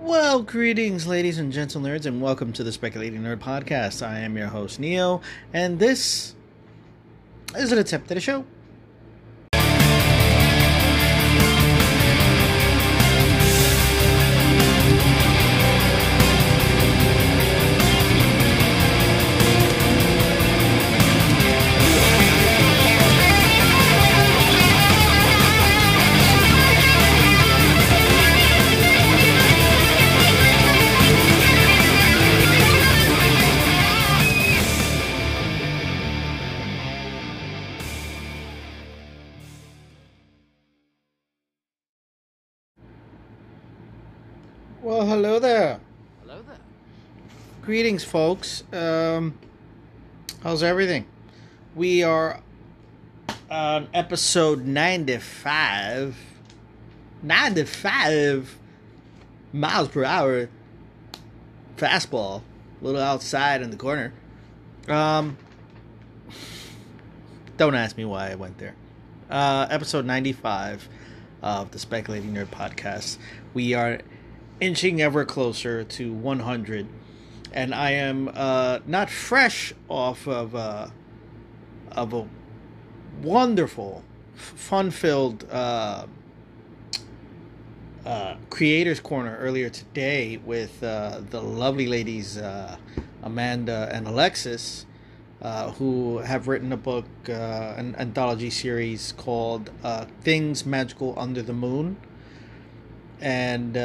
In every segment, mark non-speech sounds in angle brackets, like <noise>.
Well, greetings, ladies and gentle nerds, and welcome to the Speculating Nerd Podcast. I am your host, Neo, and this is an attempt at a show. Greetings, folks. Um, how's everything? We are on episode 95. 95 miles per hour fastball. A little outside in the corner. Um, don't ask me why I went there. Uh, episode 95 of the Speculating Nerd podcast. We are inching ever closer to 100 and i am uh, not fresh off of uh, of a wonderful fun filled uh, uh, creators corner earlier today with uh, the lovely ladies uh, amanda and alexis who have written a book an anthology series called things magical under the moon and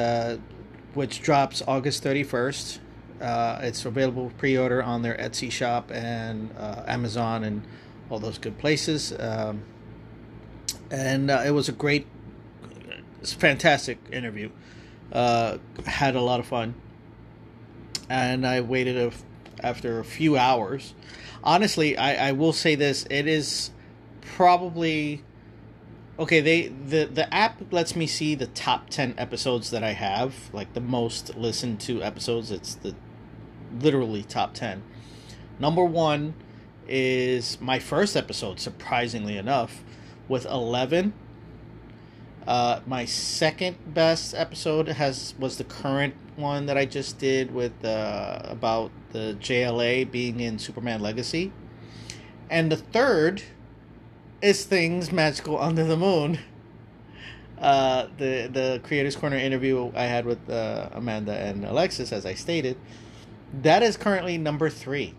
which drops August 31st. Uh, it's available pre-order on their Etsy shop and uh, Amazon and all those good places. Um, and uh, it was a great, it's a fantastic interview. Uh, had a lot of fun, and I waited a, after a few hours. Honestly, I, I will say this: it is probably okay they the the app lets me see the top 10 episodes that i have like the most listened to episodes it's the literally top 10 number one is my first episode surprisingly enough with 11 uh my second best episode has was the current one that i just did with uh about the jla being in superman legacy. And the third is things magical under the moon. Uh, the the creators corner interview I had with uh, Amanda and Alexis, as I stated, that is currently number three.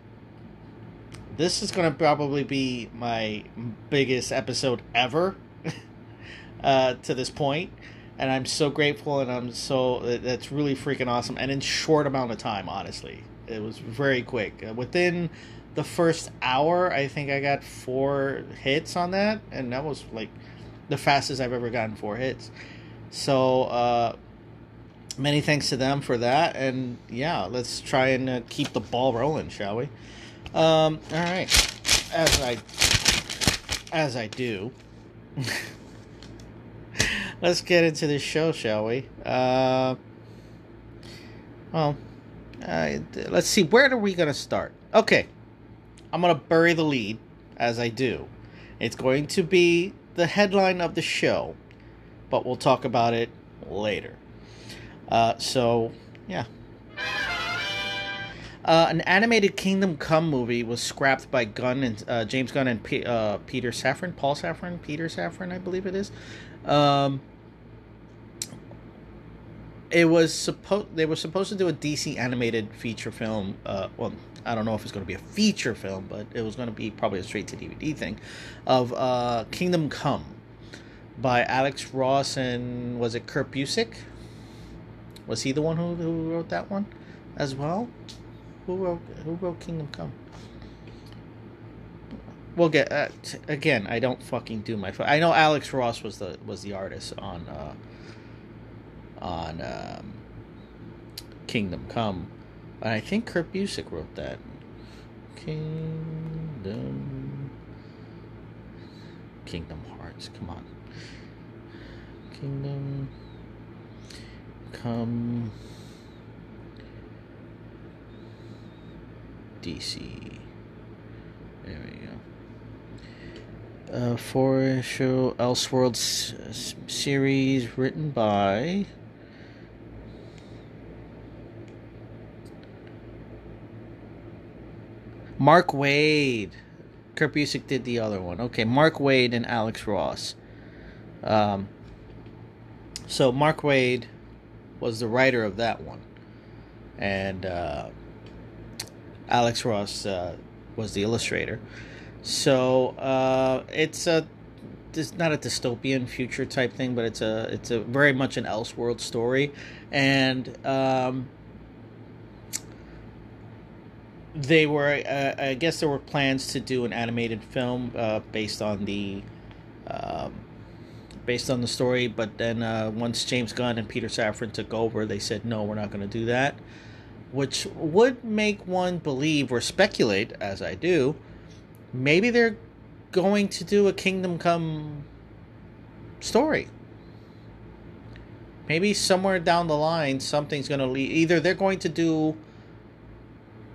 This is going to probably be my biggest episode ever <laughs> uh, to this point, and I'm so grateful, and I'm so that's really freaking awesome, and in short amount of time, honestly, it was very quick. Uh, within the first hour, I think I got four hits on that, and that was like the fastest I've ever gotten four hits. So, uh, many thanks to them for that, and yeah, let's try and uh, keep the ball rolling, shall we? Um, all right, as I as I do. <laughs> let's get into the show, shall we? Uh, well, uh, let's see. Where are we to start? Okay. I'm to bury the lead as I do. It's going to be the headline of the show, but we'll talk about it later. Uh, so, yeah. Uh, an animated Kingdom Come movie was scrapped by Gunn and uh, James Gunn and P- uh, Peter Safran, Paul Safran, Peter Safran, I believe it is. Um, it was supposed they were supposed to do a DC animated feature film. Uh, well, I don't know if it's going to be a feature film, but it was going to be probably a straight to DVD thing of uh, Kingdom Come by Alex Ross and was it Kurt Busiek? Was he the one who, who wrote that one as well? Who wrote Who wrote Kingdom Come? We'll get uh, t- again. I don't fucking do my. I know Alex Ross was the was the artist on uh, on um, Kingdom Come. And I think Kurt Busiek wrote that. Kingdom. Kingdom Hearts. Come on. Kingdom come DC. There we go. Uh, for show Elseworlds s- series written by. Mark Waid. Kurt Busiek did the other one. Okay, Mark Waid and Alex Ross. Um, so Mark Waid was the writer of that one, and uh, Alex Ross uh, was the illustrator. So uh, it's a it's not a dystopian future type thing, but it's a it's a very much an Elseworld story, and um, they were uh, I guess there were plans to do an animated film uh, based on the um, based on the story, but then uh, once James Gunn and Peter Safran took over, they said no, we're not going to do that, which would make one believe or speculate, as I do, maybe they're going to do a Kingdom Come story. Maybe somewhere down the line, something's going to lead. Either they're going to do.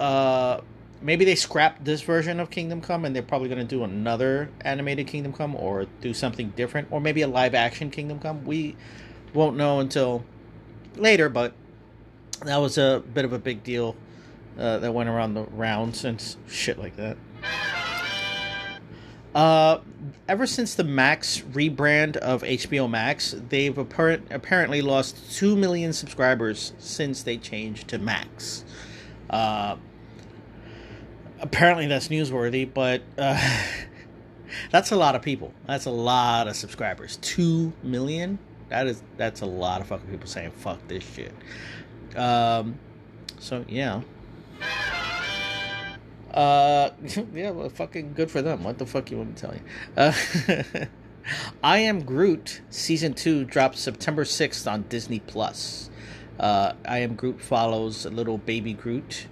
Uh, maybe they scrapped this version of Kingdom Come and they're probably going to do another animated Kingdom Come or do something different, or maybe a live action Kingdom Come. We won't know until later, but that was a bit of a big deal uh, that went around the rounds and shit like that. Uh, ever since the Max rebrand of HBO Max, they've apparent, apparently lost 2 million subscribers since they changed to Max. Uh, apparently that's newsworthy, but uh, <laughs> that's a lot of people. That's a lot of subscribers. 2 million? That is that's a lot of fucking people saying fuck this shit. Um, so yeah. Uh, <laughs> yeah, well, fucking good for them. What the fuck you want me to tell you? Uh, <laughs> I Am Groot season two drops September sixth on Disney Plus. Uh, I Am Groot follows a little baby Groot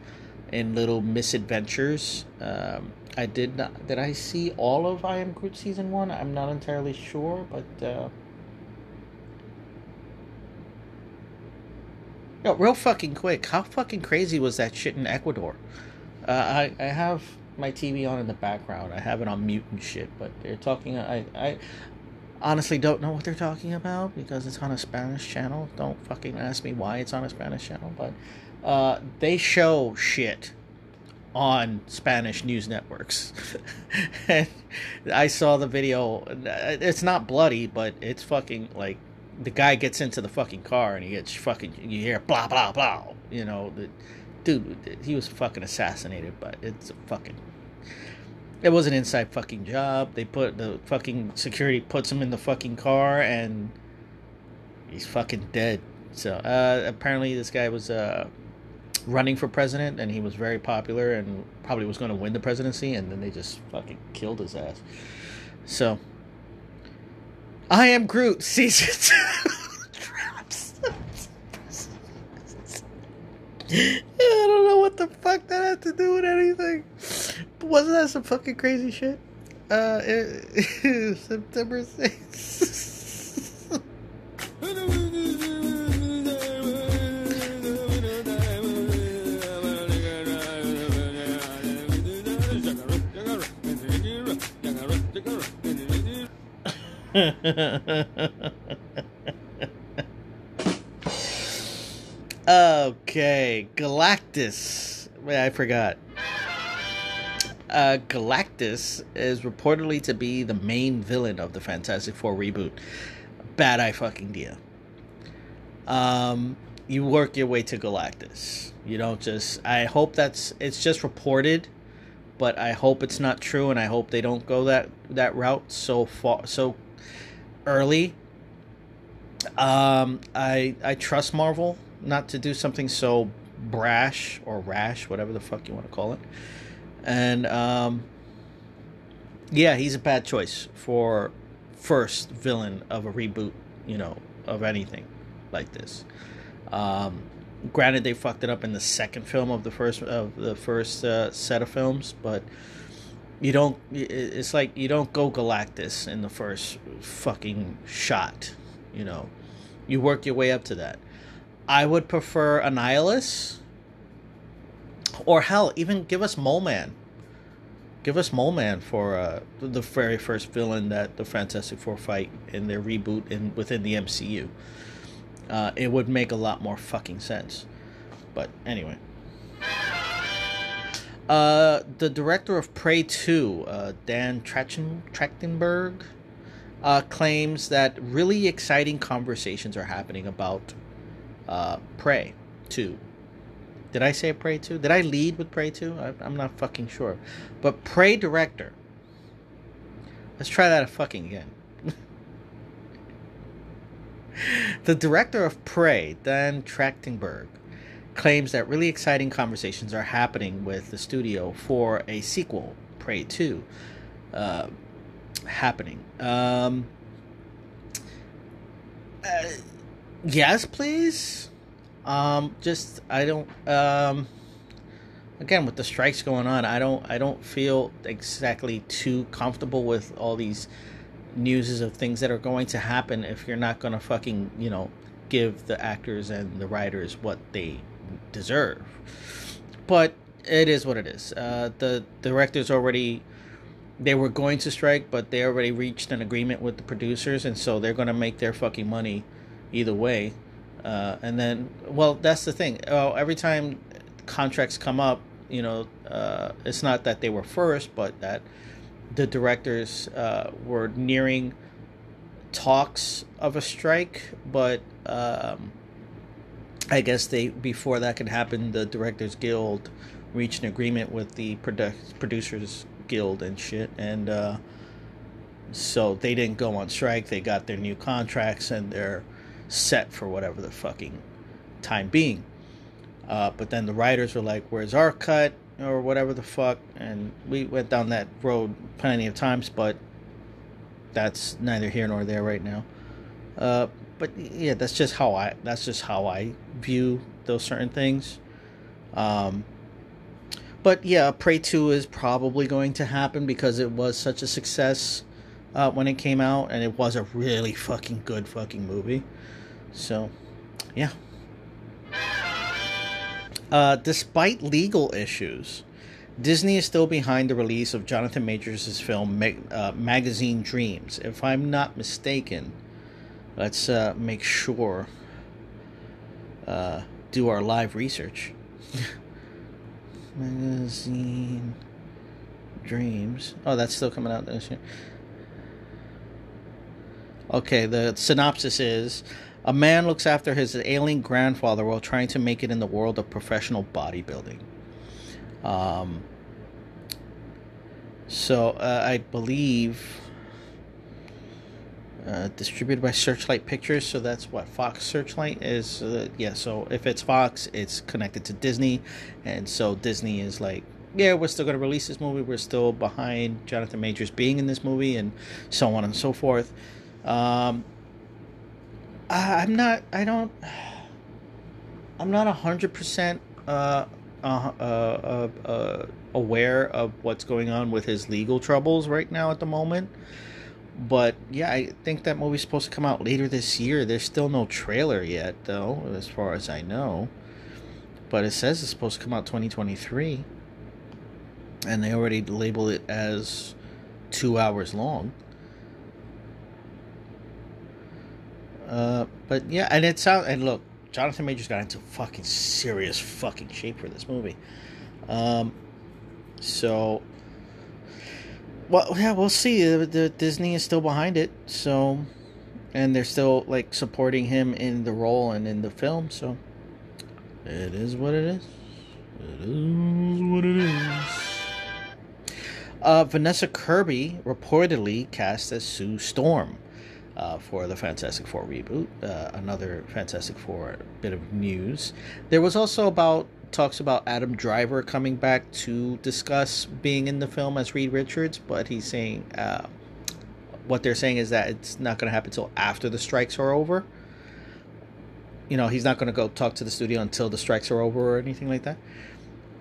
in little misadventures. Um, I did not. Did I see all of I Am Groot season one? I'm not entirely sure, but. Uh, Yo, real fucking quick. How fucking crazy was that shit in Ecuador? Uh, I I have my TV on in the background. I have it on mute and shit. But they're talking. I I honestly don't know what they're talking about because it's on a Spanish channel. Don't fucking ask me why it's on a Spanish channel. But uh, they show shit on Spanish news networks. <laughs> and I saw the video. It's not bloody, but it's fucking like the guy gets into the fucking car and he gets fucking. You hear blah blah blah. You know the dude, he was fucking assassinated, but it's a fucking. It was an inside fucking job. They put the fucking security puts him in the fucking car and he's fucking dead. So uh, apparently this guy was uh, running for president and he was very popular and probably was going to win the presidency and then they just fucking killed his ass. So I am Groot season <laughs> two. I don't know what the fuck that had to do with anything. But wasn't that some fucking crazy shit? Uh, it, <laughs> September 6th. <laughs> Okay, Galactus. Wait, I forgot. Uh, Galactus is reportedly to be the main villain of the Fantastic Four reboot. Bad eye fucking deal. Um, you work your way to Galactus. You don't just. I hope that's. It's just reported, but I hope it's not true, and I hope they don't go that that route so far so early. Um, I I trust Marvel not to do something so brash or rash, whatever the fuck you want to call it. And um, yeah, he's a bad choice for first villain of a reboot, you know, of anything like this. Um, granted, they fucked it up in the second film of the first of the first uh, set of films, but you don't. It's like you don't go Galactus in the first fucking shot. You know, you work your way up to that. I would prefer Annihilus. Or hell, even give us Mole Man. Give us Mole Man for uh, the very first villain that the Fantastic Four fight in their reboot in within the MCU. Uh, it would make a lot more fucking sense. But anyway. Uh, the director of Prey 2, uh, Dan Trachen- Trachtenberg, uh, claims that really exciting conversations are happening about uh, Prey 2. Did I say Prey 2? Did I lead with Prey 2? I, I'm not fucking sure. But Prey director. Let's try that a fucking again. The director of Prey, Dan Trachtenberg, claims that really exciting conversations are happening with the studio for a sequel, Prey 2, uh, happening. Um, uh, yes, please. Um, just I don't. Um, again, with the strikes going on, I don't. I don't feel exactly too comfortable with all these newses of things that are going to happen if you're not going to fucking you know give the actors and the writers what they deserve. But it is what it is. Uh, the directors already they were going to strike, but they already reached an agreement with the producers, and so they're going to make their fucking money either way. Uh, and then, well, that's the thing. Oh, every time contracts come up, you know, uh, it's not that they were first, but that the directors uh, were nearing talks of a strike, but um, I guess they before that could happen, the Directors Guild reached an agreement with the produ- Producers Guild and shit, and uh, so they didn't go on strike. They got their new contracts and they're set for whatever the fucking time being. Uh, but then the writers were like, "Where's our cut?" Or whatever the fuck, and we went down that road plenty of times, but that's neither here nor there right now. Uh, but yeah, that's just how I that's just how I view those certain things. Um, but yeah, Prey Two is probably going to happen because it was such a success uh, when it came out, and it was a really fucking good fucking movie. So, yeah. Uh, despite legal issues, Disney is still behind the release of Jonathan Majors' film uh, Magazine Dreams. If I'm not mistaken, let's uh, make sure uh, do our live research. <laughs> Magazine Dreams. Oh, that's still coming out this year. Okay, the synopsis is a man looks after his ailing grandfather while trying to make it in the world of professional bodybuilding. Um, so uh, I believe uh, distributed by Searchlight Pictures. So that's what Fox Searchlight is. Uh, yeah. So if it's Fox, it's connected to Disney, and so Disney is like, yeah, we're still going to release this movie. We're still behind Jonathan Majors being in this movie, and so on and so forth. Um, I'm not. I don't. I'm not a hundred percent uh, uh, uh, aware of what's going on with his legal troubles right now at the moment. But yeah, I think that movie's supposed to come out later this year. There's still no trailer yet, though, as far as I know. But it says it's supposed to come out 2023. And they already labeled it as two hours long. Uh, but yeah, and it sounds and look, Jonathan Majors got into fucking serious fucking shape for this movie. Um, so well, yeah, we'll see. The, the, Disney is still behind it, so and they're still like supporting him in the role and in the film. So it is what it is. It is what it is. Uh, Vanessa Kirby reportedly cast as Sue Storm uh, for the Fantastic Four reboot. Uh, another Fantastic Four bit of news. There was also about talks about Adam Driver coming back to discuss being in the film as Reed Richards, but he's saying uh, what they're saying is that it's not going to happen until after the strikes are over. You know, he's not going to go talk to the studio until the strikes are over or anything like that.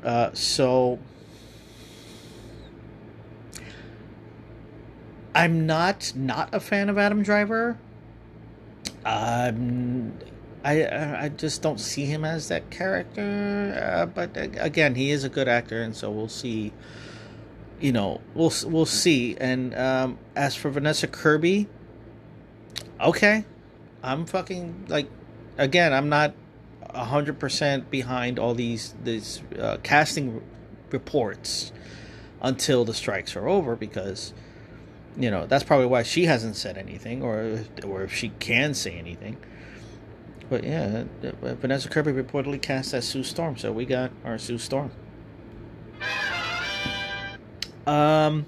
Uh, so I'm not not a fan of Adam Driver. Um, I I just don't see him as that character. Uh, but again, he is a good actor, and so we'll see. You know, we'll we'll see. And um, as for Vanessa Kirby, okay, I'm fucking like, again, I'm not hundred percent behind all these these uh, casting reports until the strikes are over because you know that's probably why she hasn't said anything or or if she can say anything. But yeah vanessa kirby reportedly cast as sue storm so we got our sue storm. Um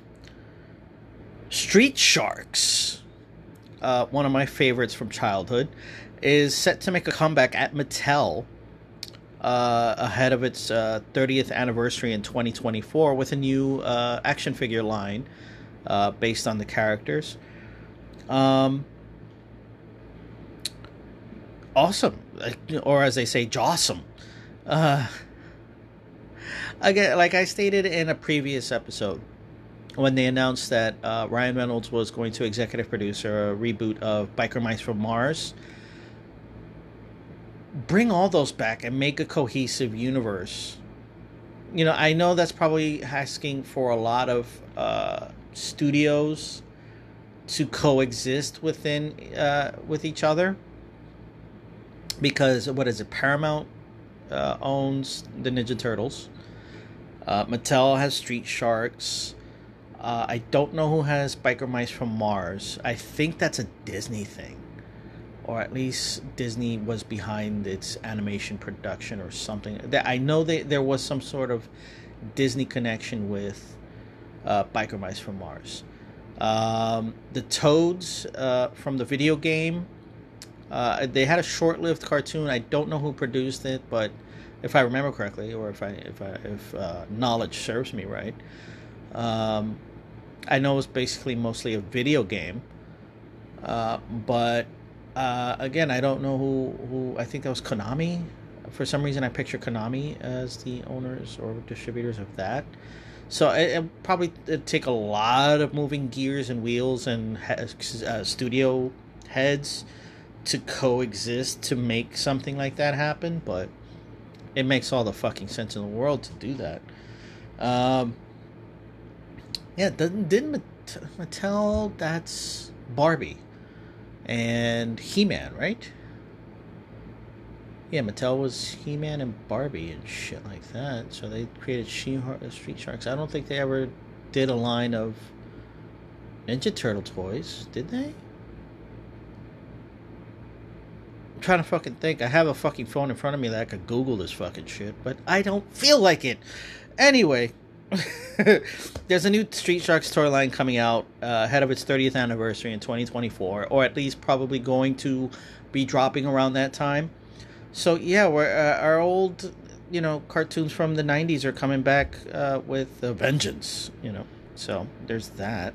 street sharks uh, one of my favorites from childhood is set to make a comeback at mattel uh, ahead of its uh, 30th anniversary in 2024 with a new uh, action figure line uh, based on the characters. Um, awesome, or as they say, jawsome. Uh, <laughs> again, like I stated in a previous episode, when they announced that uh, Ryan Reynolds was going to executive producer a reboot of Biker Mice from Mars bring all those back and make a cohesive universe. You know, I know that's probably asking for a lot of uh, studios to coexist within uh, with each other because what is it? Paramount uh, owns the Ninja Turtles. Uh, Mattel has Street Sharks. Uh, I don't know who has Biker Mice from Mars. I think that's a Disney thing or at least Disney was behind its animation production or something. That I know that there was some sort of Disney connection with uh, Biker Mice from Mars. Um, the Toads uh, from the video game, uh, they had a short-lived cartoon. I don't know who produced it, but if I remember correctly, or if I if I, if uh, knowledge serves me right, um, I know it's basically mostly a video game. Uh, but uh, again, I don't know who, who. I think that was Konami. For some reason, I picture Konami as the owners or distributors of that. So it, it probably it'd take a lot of moving gears and wheels and uh, studio heads to coexist to make something like that happen. But it makes all the fucking sense in the world to do that. Um, yeah, didn't didn't Mattel? That's Barbie and He Man, right? Yeah, Mattel was He Man and Barbie and shit like that. So they created She uh, Street Sharks. I don't think they ever did a line of Ninja Turtle toys, did they? I'm trying to fucking think. I have a fucking phone in front of me that I could Google this fucking shit, but I don't feel like it. Anyway, <laughs> There's a new Street Sharks toy line coming out uh, ahead of its 30th anniversary in 2024, or at least probably going to be dropping around that time. So yeah, uh, our old, you know, cartoons from the 90s are coming back uh, with a vengeance. You know, so there's that.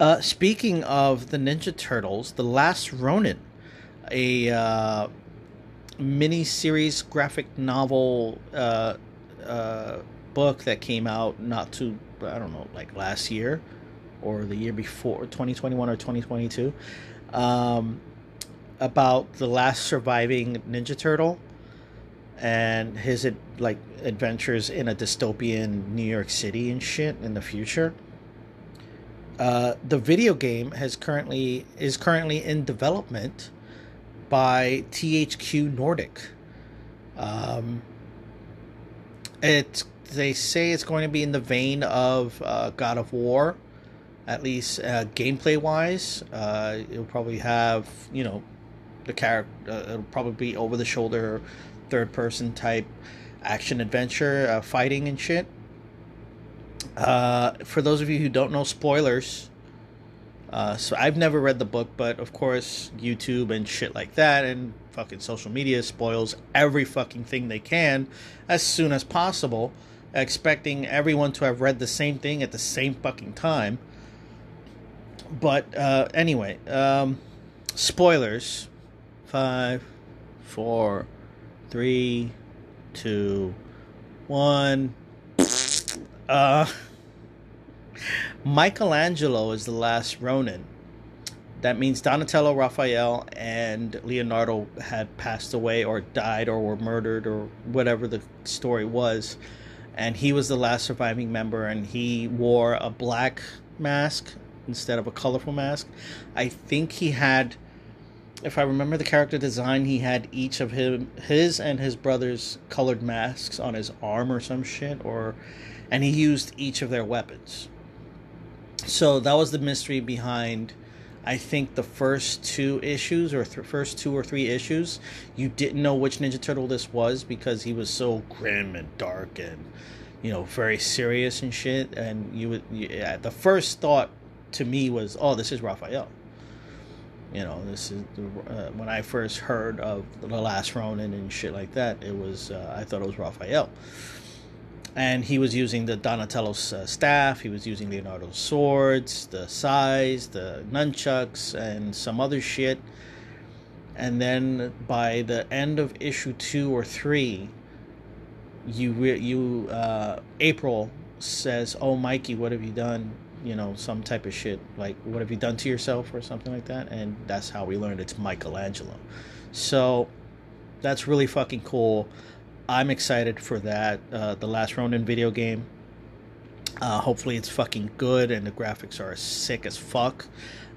Uh, speaking of the Ninja Turtles, The Last Ronin, a uh, mini series graphic novel uh, uh, book that came out not too I don't know like last year or the year before 2021 or 2022 um, about the last surviving Ninja Turtle and his like adventures in a dystopian New York City and shit in the future. Uh, the video game has currently is currently in development by THQ Nordic. Um, it's they say it's going to be in the vein of uh, God of War, at least uh, gameplay wise. Uh, it'll probably have you know the character. Uh, it'll probably be over the shoulder, third person type action adventure, uh, fighting and shit. Uh, for those of you who don't know, spoilers. so I've never read the book, but of course YouTube and shit like that, and fucking social media spoils every fucking thing they can as soon as possible, expecting everyone to have read the same thing at the same fucking time. But uh, anyway, um, spoilers. Five, four, three, two, one. Uh, Michelangelo is the last Ronin that means Donatello, Raphael, and Leonardo had passed away or died or were murdered or whatever the story was. And he was the last surviving member, and he wore a black mask instead of a colorful mask. I think he had if I remember the character design, he had each of him, his and his brother's colored masks on his arm or some shit, or, and he used each of their weapons. So that was the mystery behind. I think the first two issues or th- first two or three issues, you didn't know which Ninja Turtle this was because he was so grim and dark and, you know, very serious and shit. And you would, yeah, the first thought to me was, oh, this is Raphael you know, this is uh, when I first heard of the Last Ronin and shit like that. It was uh, I thought it was Raphael, and he was using the Donatello's uh, staff. He was using Leonardo's swords, the sais, the nunchucks, and some other shit. And then by the end of issue two or three, you re- you uh, April says, "Oh, Mikey, what have you done?" You know, some type of shit like what have you done to yourself or something like that, and that's how we learned it's Michelangelo. So that's really fucking cool. I'm excited for that. Uh, the Last Ronin video game. Uh, hopefully it's fucking good and the graphics are sick as fuck.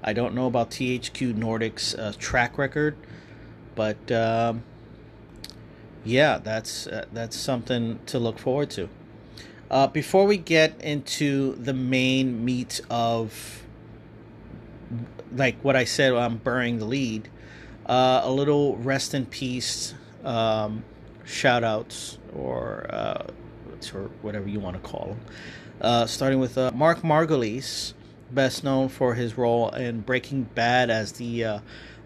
I don't know about THQ Nordic's uh, track record, but um, yeah, that's uh, that's something to look forward to. Uh, before we get into the main meat of like what I said, I'm burying the lead. Uh, a little rest in peace um, shout outs or, uh, or whatever you want to call them. Uh, starting with uh, Mark Margolis, best known for his role in Breaking Bad as the, uh,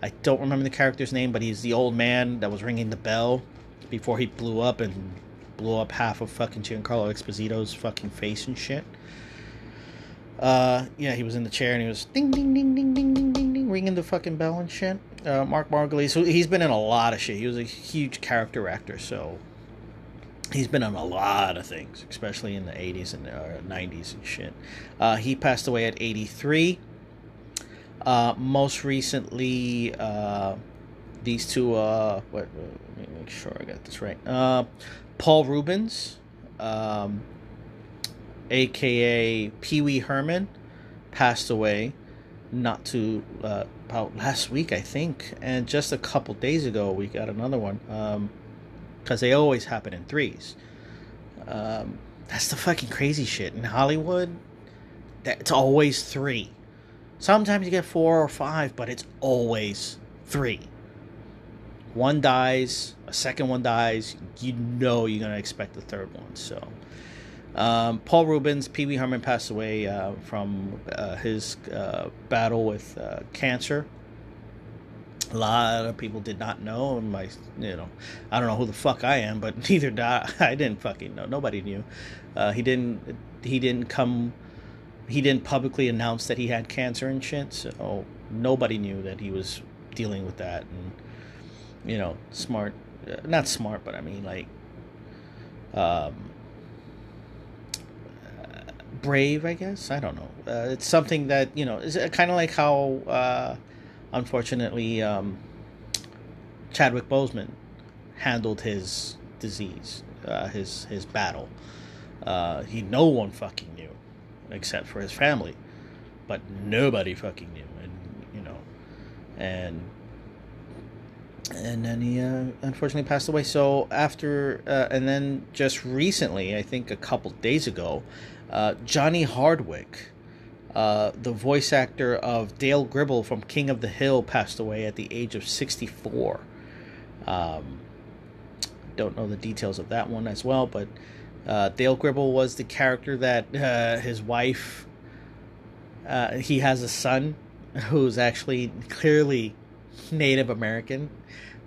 I don't remember the character's name, but he's the old man that was ringing the bell before he blew up and blew up half of fucking Giancarlo Esposito's fucking face and shit. Uh, yeah, he was in the chair and he was ding ding ding ding ding ding ding ding ringing the fucking bell and shit. Uh, Mark Margolis, so he's been in a lot of shit. He was a huge character actor, so he's been in a lot of things, especially in the 80s and uh, 90s and shit. Uh, he passed away at 83. Uh, most recently, uh, these two, uh, what, let me make sure I got this right. Uh, Paul Reubens, um, aka Pee Wee Herman, passed away not too uh, about last week, I think, and just a couple days ago we got another one Um, because they always happen in threes. Um, that's the fucking crazy shit in Hollywood. That it's always three. Sometimes you get four or five, but it's always three. One dies, a second one dies, you know you're gonna expect the third one. So, um, Paul Reubens, Pee Wee Herman passed away uh, from uh, his uh, battle with uh, cancer. A lot of people did not know. My, you know, I don't know who the fuck I am, but <laughs> neither did I. I didn't fucking know. Nobody knew. Uh, he didn't. He didn't come. He didn't publicly announce that he had cancer and shit. So nobody knew that he was dealing with that. And you know, smart uh, not smart, but I mean like um, brave, I guess. I don't know. Uh, it's something that you know is kind of like how, uh, unfortunately, um, Chadwick Boseman handled his disease, uh, his his battle. Uh, he no one fucking knew, except for his family, but nobody fucking knew, and you know, and and then he uh, unfortunately passed away. So after, uh, and then just recently, I think a couple days ago, uh, Johnny Hardwick, uh, the voice actor of Dale Gribble from King of the Hill, passed away at the age of sixty-four. Um, don't know the details of that one as well, but uh, Dale Gribble was the character that uh, his wife. he has a son who's actually clearly <laughs> Native American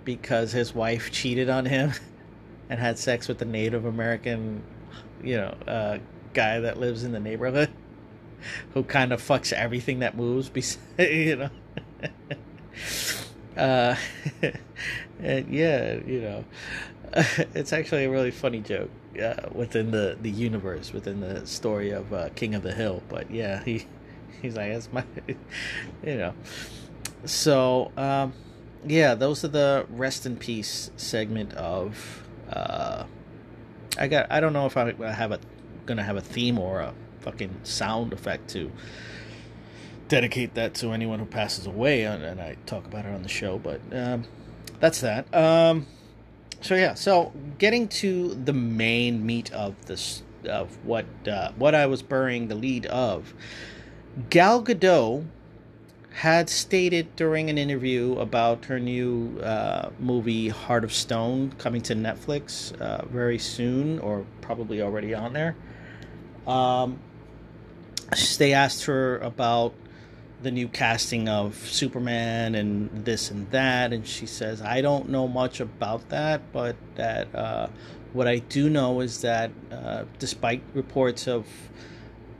because his wife cheated on him <laughs> and had sex with the Native American, you know, uh, guy that lives in the neighborhood <laughs> who kind of fucks everything that moves, you know. uh, and yeah, you know, it's actually a really funny joke uh, within the, the universe, within the story of uh, King of the Hill. But yeah, he he's like, that's my, you know. So, um, yeah, those are the rest in peace segment of. Uh, I got. I don't know if I have a gonna have a theme or a fucking sound effect to dedicate that to anyone who passes away, and I talk about it on the show. But um, that's that. Um, so yeah, so getting to the main meat of this of what uh, what I was burying the lead of, Gal Gadot had stated during an interview about her new uh, movie Heart of Stone coming to Netflix uh, very soon, or probably already on there. Um, they asked her about the new casting of Superman and this and that, and she says, "I don't know much about that, but that uh, what I do know is that uh, despite reports of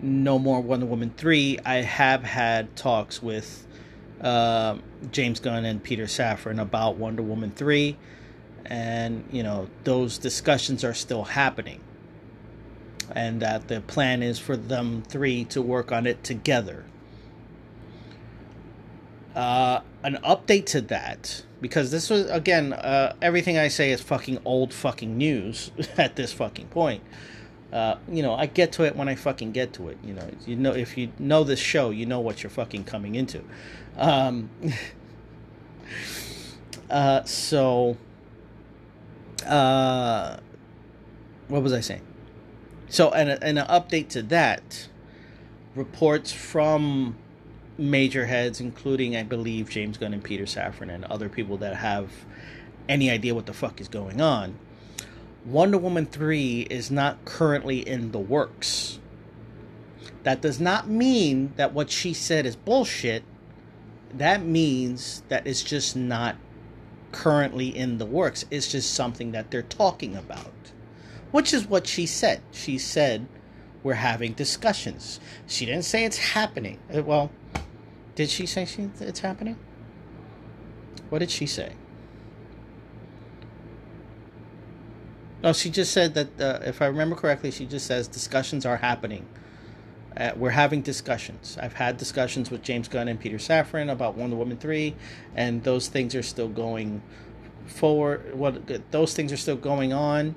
no more Wonder Woman three, I have had talks with." Uh, James Gunn and Peter Safran about Wonder Woman 3. And, you know, those discussions are still happening. And that the plan is for them three to work on it together. Uh, an update to that, because this was, again, uh, everything I say is fucking old fucking news <laughs> at this fucking point. Uh, you know, I get to it when I fucking get to it. You know, you know if you know this show, you know what you're fucking coming into. Um, <laughs> uh, so, uh, what was I saying? So, and, and an update to that, reports from major heads, including, I believe, James Gunn and Peter Safran and other people that have any idea what the fuck is going on. Wonder Woman 3 is not currently in the works. That does not mean that what she said is bullshit that means that it's just not currently in the works. It's just something that they're talking about, which is what she said. She said, We're having discussions. She didn't say it's happening. Uh, well, did she say she, it's happening? What did she say? No, she just said that, uh, if I remember correctly, she just says discussions are happening uh, we're having discussions. I've had discussions with James Gunn and Peter Safran about Wonder Woman 3, and those things are still going forward. What those things are still going on,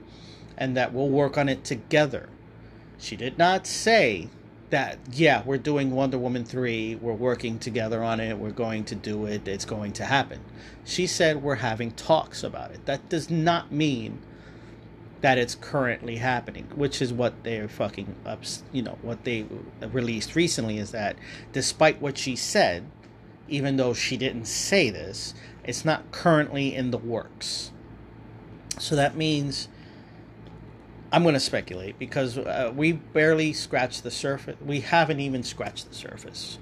and that we'll work on it together. She did not say that, yeah, we're doing Wonder Woman 3, we're working together on it, we're going to do it, it's going to happen. She said we're having talks about it. That does not mean that it's currently happening, which is what they're fucking up. You know what they released recently is that despite what she said, even though she didn't say this, it's not currently in the works. So that means I'm going to speculate because uh, we barely scratched the surface. We haven't even scratched the surface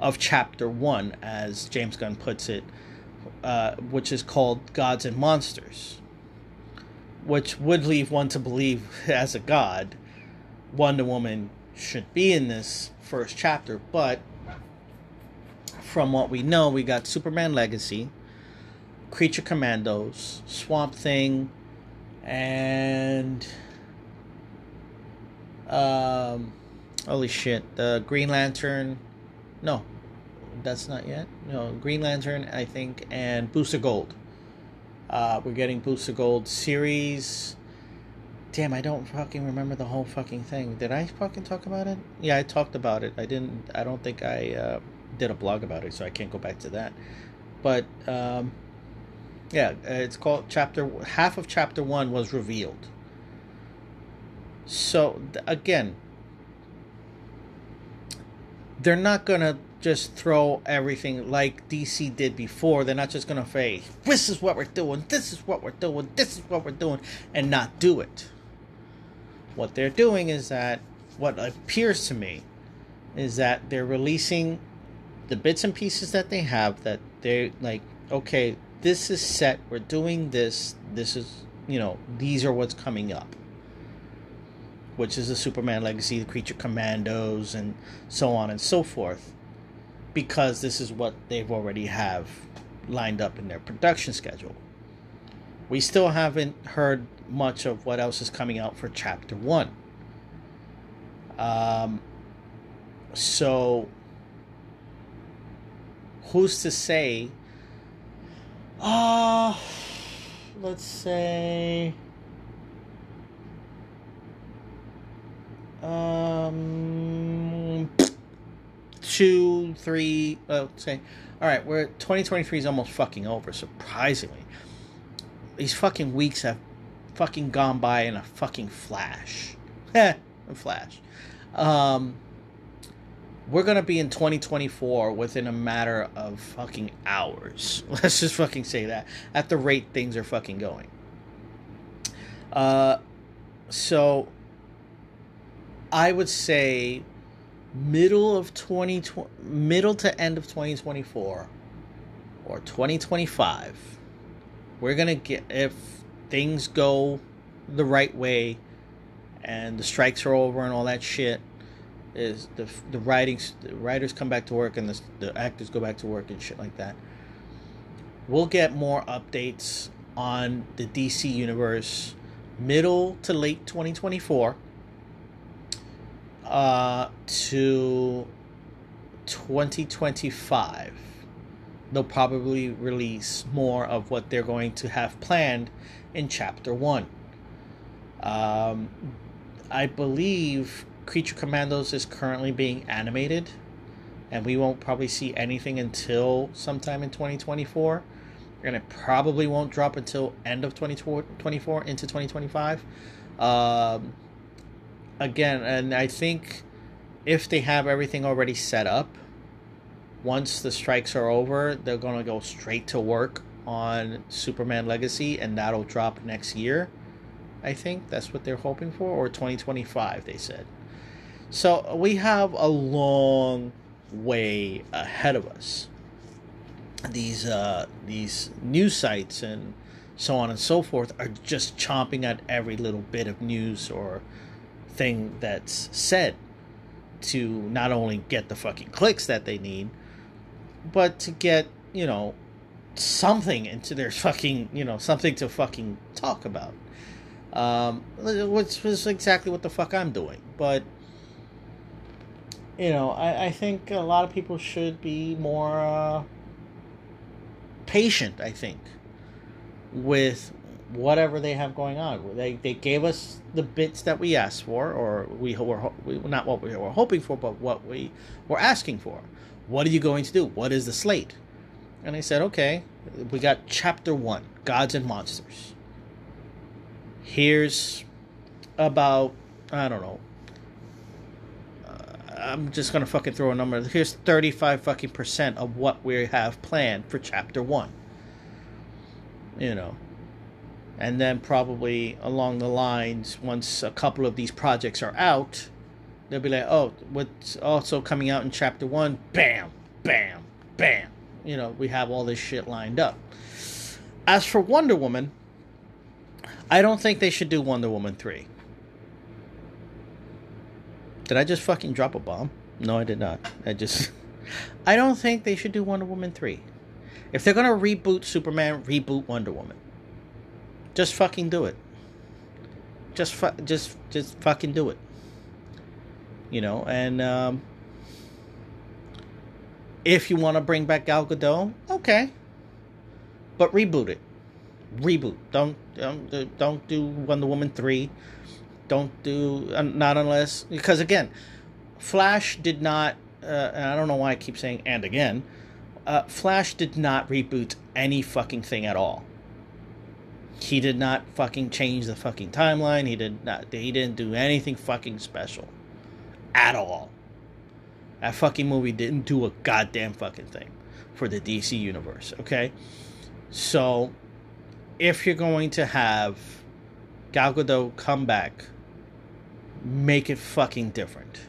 of chapter one, as James Gunn puts it, uh, which is called Gods and Monsters which would leave one to believe <laughs> as a god Wonder Woman should be in this first chapter, but from what we know, we got Superman Legacy, Creature Commandos, Swamp Thing, and um, holy shit, the Green Lantern. No, that's not yet. No, Green Lantern, I think, and Booster Gold. Uh, we're getting Booster Gold series. Damn, I don't fucking remember the whole fucking thing. Did I fucking talk about it? Yeah, I talked about it. I didn't. I don't think I uh, did a blog about it, so I can't go back to that. But um, yeah, it's called chapter. Half of chapter one was revealed. So again, they're not gonna just throw everything like DC did before. They're not just gonna say, "This is what we're doing. This is what we're doing. This is what we're doing," and not do it. What they're doing is that what appears to me is that they're releasing the bits and pieces that they have that they're like, okay, this is set. We're doing this. This is you know these are what's coming up which is the Superman Legacy, the Creature Commandos, and so on and so forth because this is what they've already have lined up in their production schedule. We still haven't heard much of what else is coming out for chapter one. Um, so, who's to say? Uh, let's say. Um, two, three, uh, say, all right, we're 2023 is almost fucking over. Surprisingly, these fucking weeks have fucking gone by in a fucking flash. <laughs> A flash. Um, we're gonna be in 2024 within a matter of fucking hours. <laughs> Let's just fucking say that at the rate things are fucking going. Uh, so I would say middle of 20 middle to end of 2024 or 2025 we're gonna get if things go the right way and the strikes are over and all that shit is the the writings the writers come back to work and the, the actors go back to work and shit like that we'll get more updates on the DC universe middle to late 2024 uh, to 2025 they'll probably release more of what they're going to have planned in chapter 1 um, i believe creature commandos is currently being animated and we won't probably see anything until sometime in 2024 and it probably won't drop until end of 2024 into 2025 um, again and i think if they have everything already set up once the strikes are over they're going to go straight to work on superman legacy and that'll drop next year i think. That's what they're hoping for or 2025 they said. So we have a long way ahead of us. These uh, these news sites and so on and so forth are just chomping at every little bit of news or thing that's said to not only get the fucking clicks that they need, but to get, you know, something into their fucking, you know, something to fucking talk about. Um, which is exactly what the fuck I'm doing. But, you know, I, I think a lot of people should be more, uh, patient, I think, with whatever they have going on. They, they gave us the bits that we asked for, or we were we, not what we were hoping for, but what we were asking for. What are you going to do? What is the slate? And I said, okay, we got chapter one, Gods and Monsters. Here's about I don't know. Uh, I'm just gonna fucking throw a number. Here's 35 fucking percent of what we have planned for chapter one. You know, and then probably along the lines once a couple of these projects are out they'll be like oh what's also coming out in chapter one? Bam bam bam. You know we have all this shit lined up. As for wonder woman i don't think they should do wonder woman 3 did i just fucking drop a bomb? No i did not. I just <laughs> i don't think they should do wonder woman 3 if they're gonna reboot superman reboot wonder woman just fucking do it. Just fu- just just fucking do it. You know, and um, if you want to bring back Gal Gadot, okay, but reboot it. Reboot. Don't don't don't do Wonder Woman three. Don't do not unless because again, Flash did not. Uh, and I don't know why I keep saying and again. Uh, Flash did not reboot any fucking thing at all he did not fucking change the fucking timeline. He did not. He didn't do anything fucking special, at all. That fucking movie didn't do a goddamn fucking thing for the DC universe. Okay, so if you're going to have Gal Gadot come back, make it fucking different.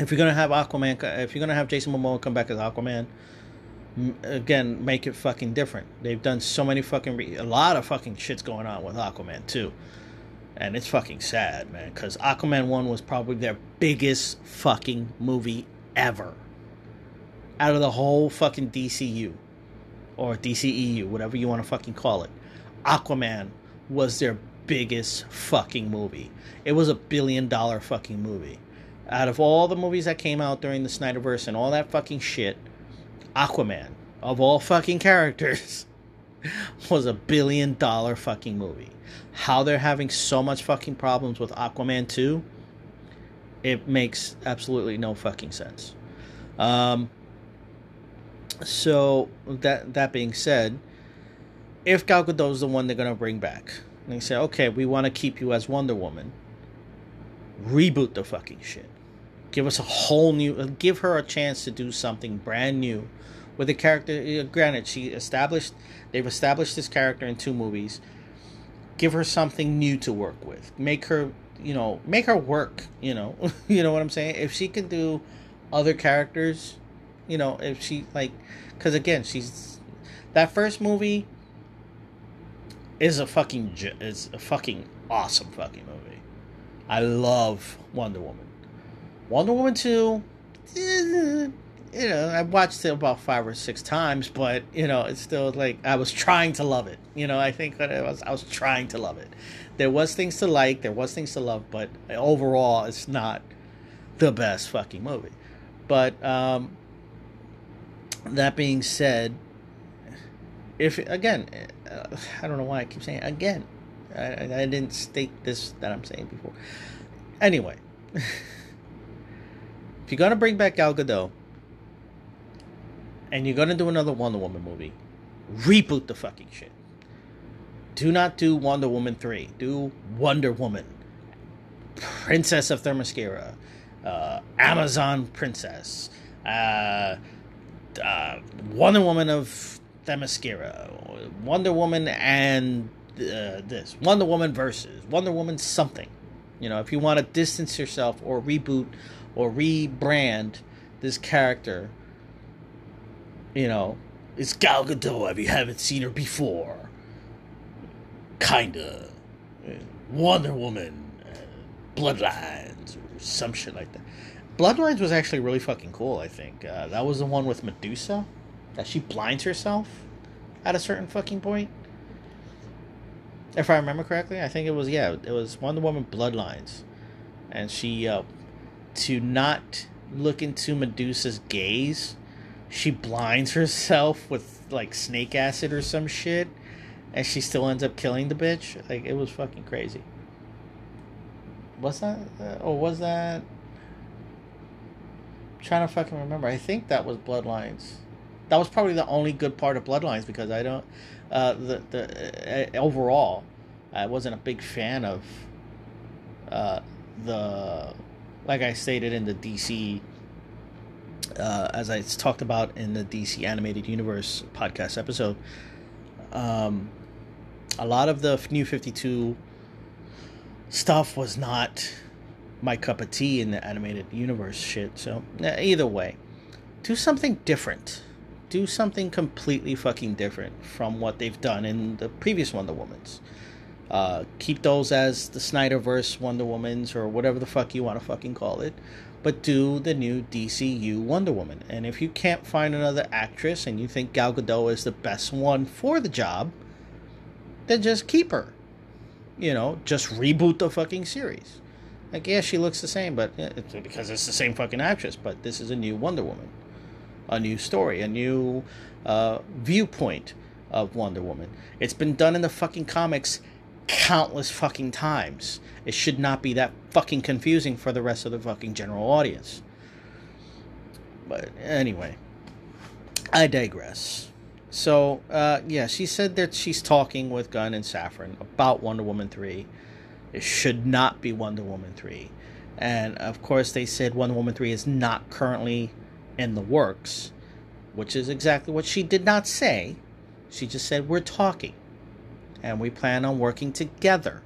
If you're gonna have Aquaman, if you're gonna have Jason Momoa come back as Aquaman, again make it fucking different. They've done so many fucking re- a lot of fucking shits going on with Aquaman too. And it's fucking sad, man, cuz Aquaman 1 was probably their biggest fucking movie ever. Out of the whole fucking DCU or DCEU, whatever you want to fucking call it. Aquaman was their biggest fucking movie. It was a billion dollar fucking movie. Out of all the movies that came out during the Snyderverse and all that fucking shit, Aquaman, of all fucking characters, <laughs> was a billion dollar fucking movie. How they're having so much fucking problems with Aquaman 2, it makes absolutely no fucking sense. Um, so that that being said, if Gal Gadot is the one they're gonna bring back, and they say, okay, we want to keep you as Wonder Woman, reboot the fucking shit. Give us a whole new, give her a chance to do something brand new with the character. Uh, granted, she established, they've established this character in two movies. Give her something new to work with. Make her, you know, make her work. You know, <laughs> you know what I'm saying. If she can do other characters, you know, if she like, because again, she's that first movie is a fucking is a fucking awesome fucking movie. I love Wonder Woman. Wonder Woman two, eh, you know, I watched it about five or six times, but you know, it's still like I was trying to love it. You know, I think that it was I was trying to love it. There was things to like, there was things to love, but overall, it's not the best fucking movie. But um, that being said, if again, uh, I don't know why I keep saying again. I, I didn't state this that I'm saying before. Anyway, <laughs> if you're gonna bring back Gal Gadot and you're gonna do another Wonder Woman movie, reboot the fucking shit. Do not do Wonder Woman three. Do Wonder Woman, Princess of Themyscira, uh, Amazon Princess, uh, uh, Wonder Woman of Themyscira, Wonder Woman and uh, this Wonder Woman versus Wonder Woman something. You know, if you want to distance yourself or reboot or rebrand this character, you know, it's Gal Gadot if you haven't seen her before. Kinda. Wonder Woman, uh, Bloodlines, or some shit like that. Bloodlines was actually really fucking cool, I think. Uh, that was the one with Medusa that she blinds herself at a certain fucking point. If I remember correctly, I think it was yeah, it was Wonder Woman Bloodlines, and she uh, to not look into Medusa's gaze, she blinds herself with like snake acid or some shit, and she still ends up killing the bitch. Like it was fucking crazy. Was that? Uh, or was that? I'm trying to fucking remember. I think that was Bloodlines that was probably the only good part of Bloodlines because I don't uh, the the uh, overall I wasn't a big fan of uh, the like I stated in the DC uh, as I talked about in the DC animated universe podcast episode um, a lot of the new 52 stuff was not my cup of tea in the animated universe shit so either way do something different do something completely fucking different from what they've done in the previous Wonder Womans. Uh, keep those as the Snyderverse Wonder Womans or whatever the fuck you want to fucking call it, but do the new DCU Wonder Woman. And if you can't find another actress and you think Gal Gadot is the best one for the job, then just keep her. You know, just reboot the fucking series. Like, yeah, she looks the same, but it's because it's the same fucking actress. But this is a new Wonder Woman a new story, a new uh, viewpoint of Wonder Woman. It's been done in the fucking comics countless fucking times. It should not be that fucking confusing for the rest of the fucking general audience. But anyway, I digress. So, uh, yeah, she said that she's talking with Gunn and Safran about Wonder Woman 3. It should not be Wonder Woman 3. And of course, they said Wonder Woman 3 is not currently in the works, which is exactly what she did not say. She just said, We're talking and we plan on working together.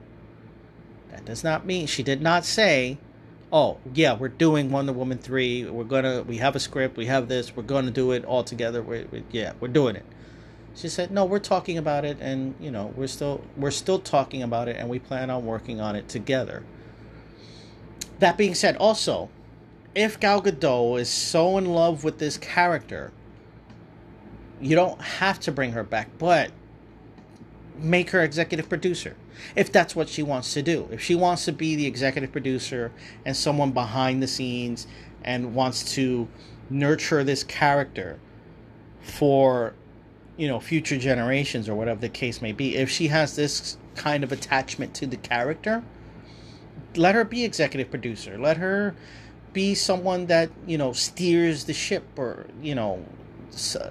That does not mean she did not say, Oh, yeah, we're doing Wonder Woman 3. We're gonna, we have a script, we have this, we're gonna do it all together. we we yeah, we're doing it. She said, No, we're talking about it and, you know, we're still, we're still talking about it and we plan on working on it together. That being said, also, if Gal Gadot is so in love with this character, you don't have to bring her back, but make her executive producer if that's what she wants to do. If she wants to be the executive producer and someone behind the scenes and wants to nurture this character for you know future generations or whatever the case may be if she has this kind of attachment to the character let her be executive producer let her be someone that you know steers the ship or you know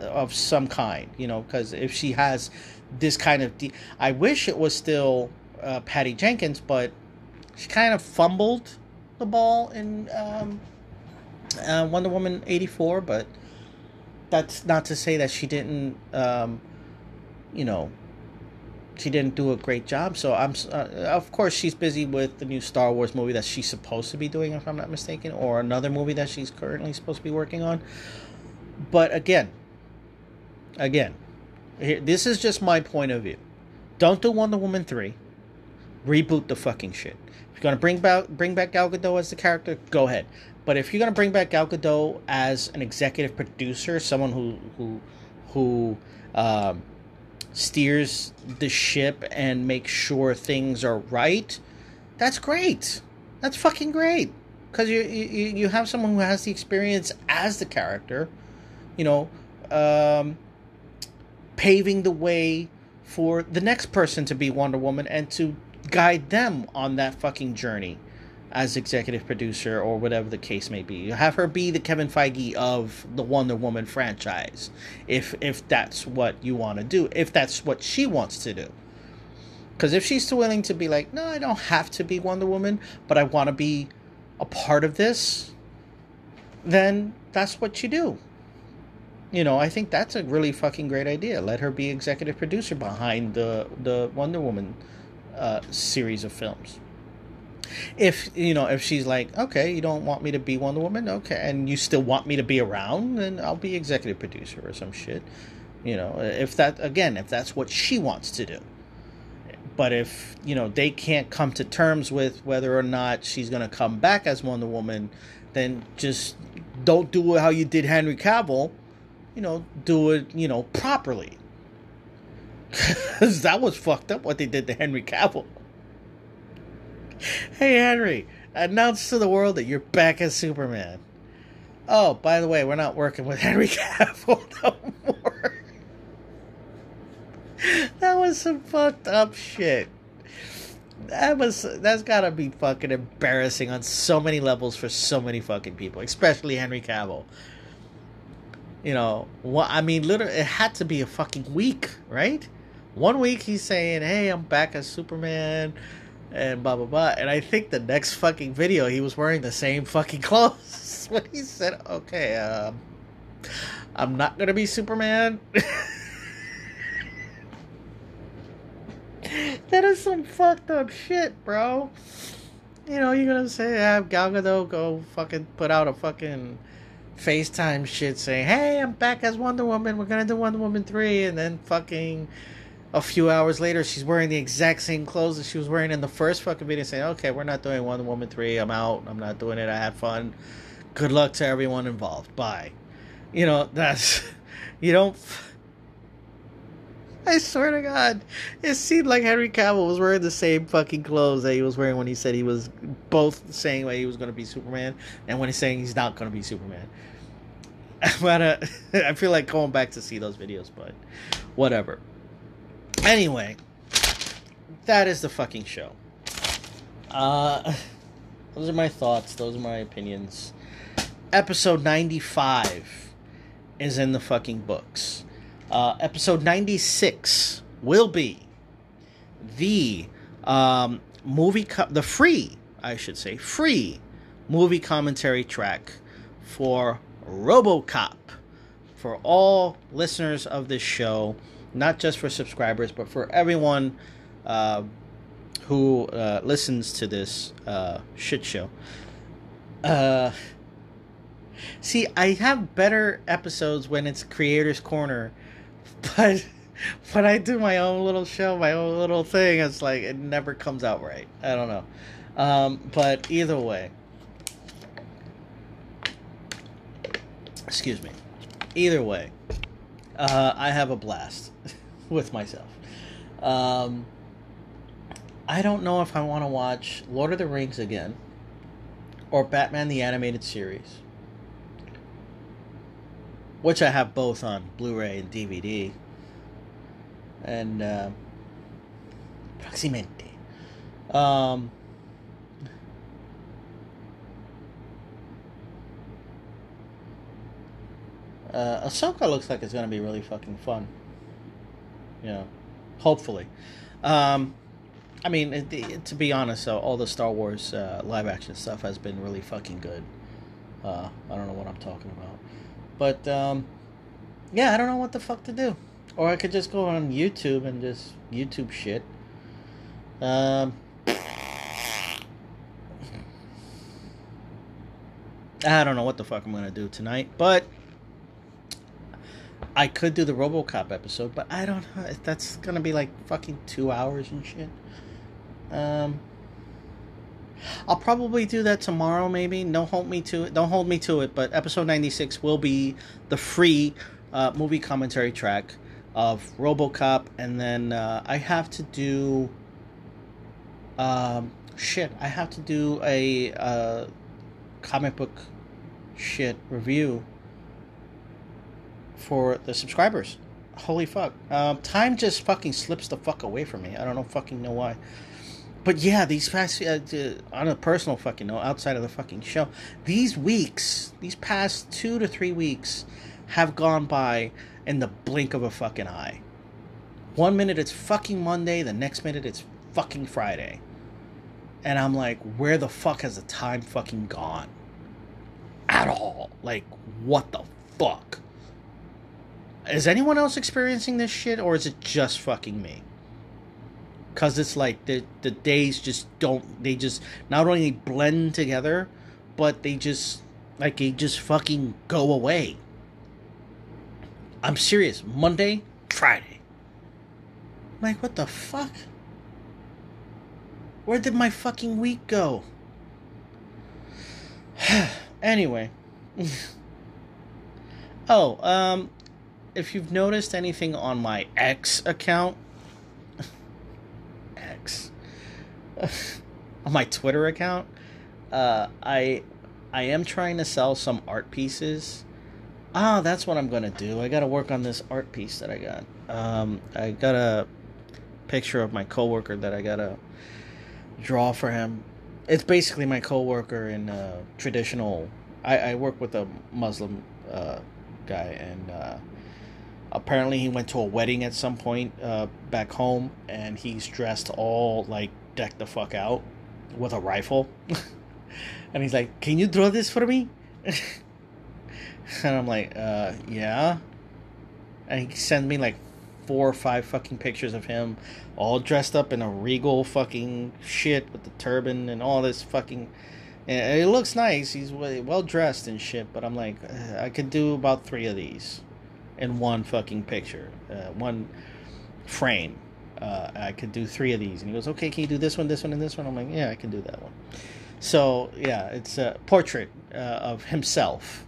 of some kind you know because if she has this kind of de- i wish it was still uh, patty jenkins but she kind of fumbled the ball in um, uh, wonder woman 84 but that's not to say that she didn't um, you know she didn't do a great job. So I'm, uh, of course, she's busy with the new Star Wars movie that she's supposed to be doing, if I'm not mistaken, or another movie that she's currently supposed to be working on. But again, again, here, this is just my point of view. Don't do Wonder Woman three. Reboot the fucking shit. If you're gonna bring back bring back Gal Gadot as the character, go ahead. But if you're gonna bring back Gal Gadot as an executive producer, someone who who who um, steers the ship and makes sure things are right, that's great. That's fucking great. Because you, you you have someone who has the experience as the character, you know, um, paving the way for the next person to be Wonder Woman and to guide them on that fucking journey as executive producer or whatever the case may be. You have her be the Kevin Feige of the Wonder Woman franchise, if if that's what you want to do, if that's what she wants to do. Because if she's willing to be like, no, I don't have to be Wonder Woman, but I want to be a part of this, then that's what you do. You know, I think that's a really fucking great idea. Let her be executive producer behind the the Wonder Woman uh, series of films. If you know if she's like okay you don't want me to be wonder woman? Okay and you still want me to be around then i'll be executive producer or some shit. You know if that again if that's what she wants to do. But if you know they can't come to terms with whether or not she's to come back as wonder woman then just don't do how you did henry cavill you know do it you know properly because <laughs> that was fucked up what they did to henry cavill <laughs> hey, Henry, announce to the world that you're back as Superman. Oh, by the way, we're not working with <laughs> Henry Cavill no more. that was some fucked up shit. That was that's gotta be fucking embarrassing on so many levels for so many fucking people, especially Henry Cavill. You know, what I mean, literally, it had to be a fucking week, right? One week he's saying, "Hey, I'm back as Superman." and blah blah blah. And I think the next fucking video he was wearing the same fucking <laughs> clothes <laughs> when he said, "Okay, um, I'm not gonna be Superman." <laughs> that is some fucked up shit, bro. You know, you're gonna say have Gal Gadot go fucking put out a fucking FaceTime shit saying, "Hey, I'm back as Wonder Woman. We're gonna do Wonder Woman three, and then fucking a few hours later, she's wearing the exact same clothes that she was wearing in the first fucking video, saying, "Okay, we're not doing Wonder Woman three. I'm out. I'm not doing it. I had fun. Good luck to everyone involved. Bye." You know, that's <laughs> you don't. I swear to God, it seemed like Henry Cavill was wearing the same fucking clothes that he was wearing when he said he was both saying that he was going to be Superman and when he's saying he's not going to be Superman. <laughs> But uh, <laughs> I feel like going back to see those videos, but whatever. Anyway, that is the fucking show. Uh, <laughs> those are my thoughts. Those are my opinions. Episode 95 is in the fucking books. Uh, episode 96 will be the um, movie, co- the free, I should say, free movie commentary track for Robocop. For all listeners of this show, not just for subscribers, but for everyone uh, who uh, listens to this uh, shit show. Uh, see, I have better episodes when it's Creators Corner, <laughs> but when I do my own little show, my own little thing, it's like it never comes out right. I don't know. Um, but either way, excuse me. Either way, uh, I have a blast <laughs> with myself. Um, I don't know if I want to watch Lord of the Rings again or Batman the Animated Series, which I have both on Blu ray and DVD. And uh, Proximamente. Um, Uh, Ahsoka looks like it's gonna be really fucking fun. You know, hopefully. Um, I mean, it, it, to be honest, all the Star Wars uh, live action stuff has been really fucking good. Uh, I don't know what I'm talking about, but um, yeah, I don't know what the fuck to do. Or I could just go on YouTube and just YouTube shit. Um, I don't know what the fuck I'm gonna do tonight, but I could do the RoboCop episode, but I don't know. That's gonna be like fucking two hours and shit. Um, I'll probably do that tomorrow, maybe. Don't hold me to it. Don't hold me to it. But episode ninety six will be the free uh, movie commentary track of RoboCop, and then uh, I have to do. Um, shit, I have to do a uh, comic book shit review for the subscribers. Holy fuck. Um, time just fucking slips the fuck away from me. I don't know fucking know why. But yeah, these past, uh, on a personal fucking note, outside of the fucking show, these weeks, these past two to three weeks have gone by in the blink of a fucking eye. One minute it's fucking Monday, the next minute it's fucking Friday. And I'm like, where the fuck has the time fucking gone? At all. Like, what the fuck? Is anyone else experiencing this shit, or is it just fucking me? Because it's like the, the days just don't, they just not only blend together, but they just, like, they just fucking go away. I'm serious. Monday, Friday. Like, what the fuck? Where did my fucking week go? <sighs> anyway. <laughs> oh, um, if you've noticed anything on my X account, <laughs> X, <laughs> on my Twitter account, uh, I, I am trying to sell some art pieces. Ah, that's what I'm gonna do. I gotta work on this art piece that I got. Um, I got a picture of my coworker that I gotta draw for him. It's basically my coworker in uh, traditional. I, I work with a Muslim uh, guy, and uh, apparently he went to a wedding at some point uh, back home, and he's dressed all like decked the fuck out with a rifle, <laughs> and he's like, "Can you draw this for me?" <laughs> and I'm like, uh, "Yeah." And he sent me like four or five fucking pictures of him all dressed up in a regal fucking shit with the turban and all this fucking and it looks nice he's well dressed and shit but i'm like uh, i could do about three of these in one fucking picture uh, one frame uh, i could do three of these and he goes okay can you do this one this one and this one i'm like yeah i can do that one so yeah it's a portrait uh, of himself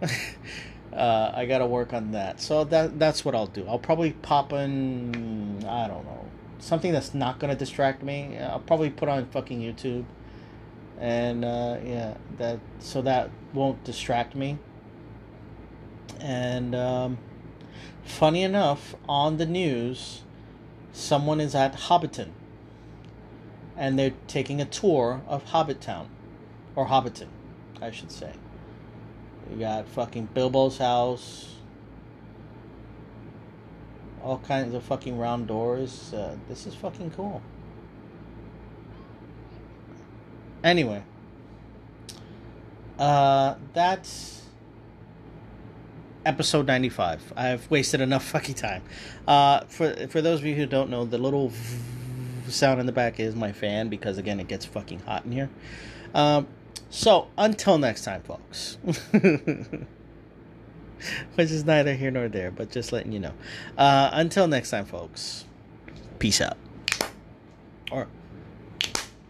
<laughs> uh, I gotta work on that. So that that's what I'll do. I'll probably pop in. I don't know something that's not gonna distract me. I'll probably put on fucking YouTube, and uh, yeah, that so that won't distract me. And um, funny enough, on the news, someone is at Hobbiton, and they're taking a tour of Hobbit Town, or Hobbiton, I should say. You got fucking Bilbo's house. All kinds of fucking round doors. Uh, this is fucking cool. Anyway. Uh, that's episode 95. I've wasted enough <laughs> fucking time. Uh, for for those of you who don't know, the little sound in the back is my fan because again it gets fucking hot in here. Um, so, until next time, folks. <laughs> Which is neither here nor there, but just letting you know. Uh, until next time, folks. Peace out. Or,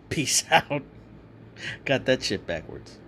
peace <laughs> out. Got that shit backwards.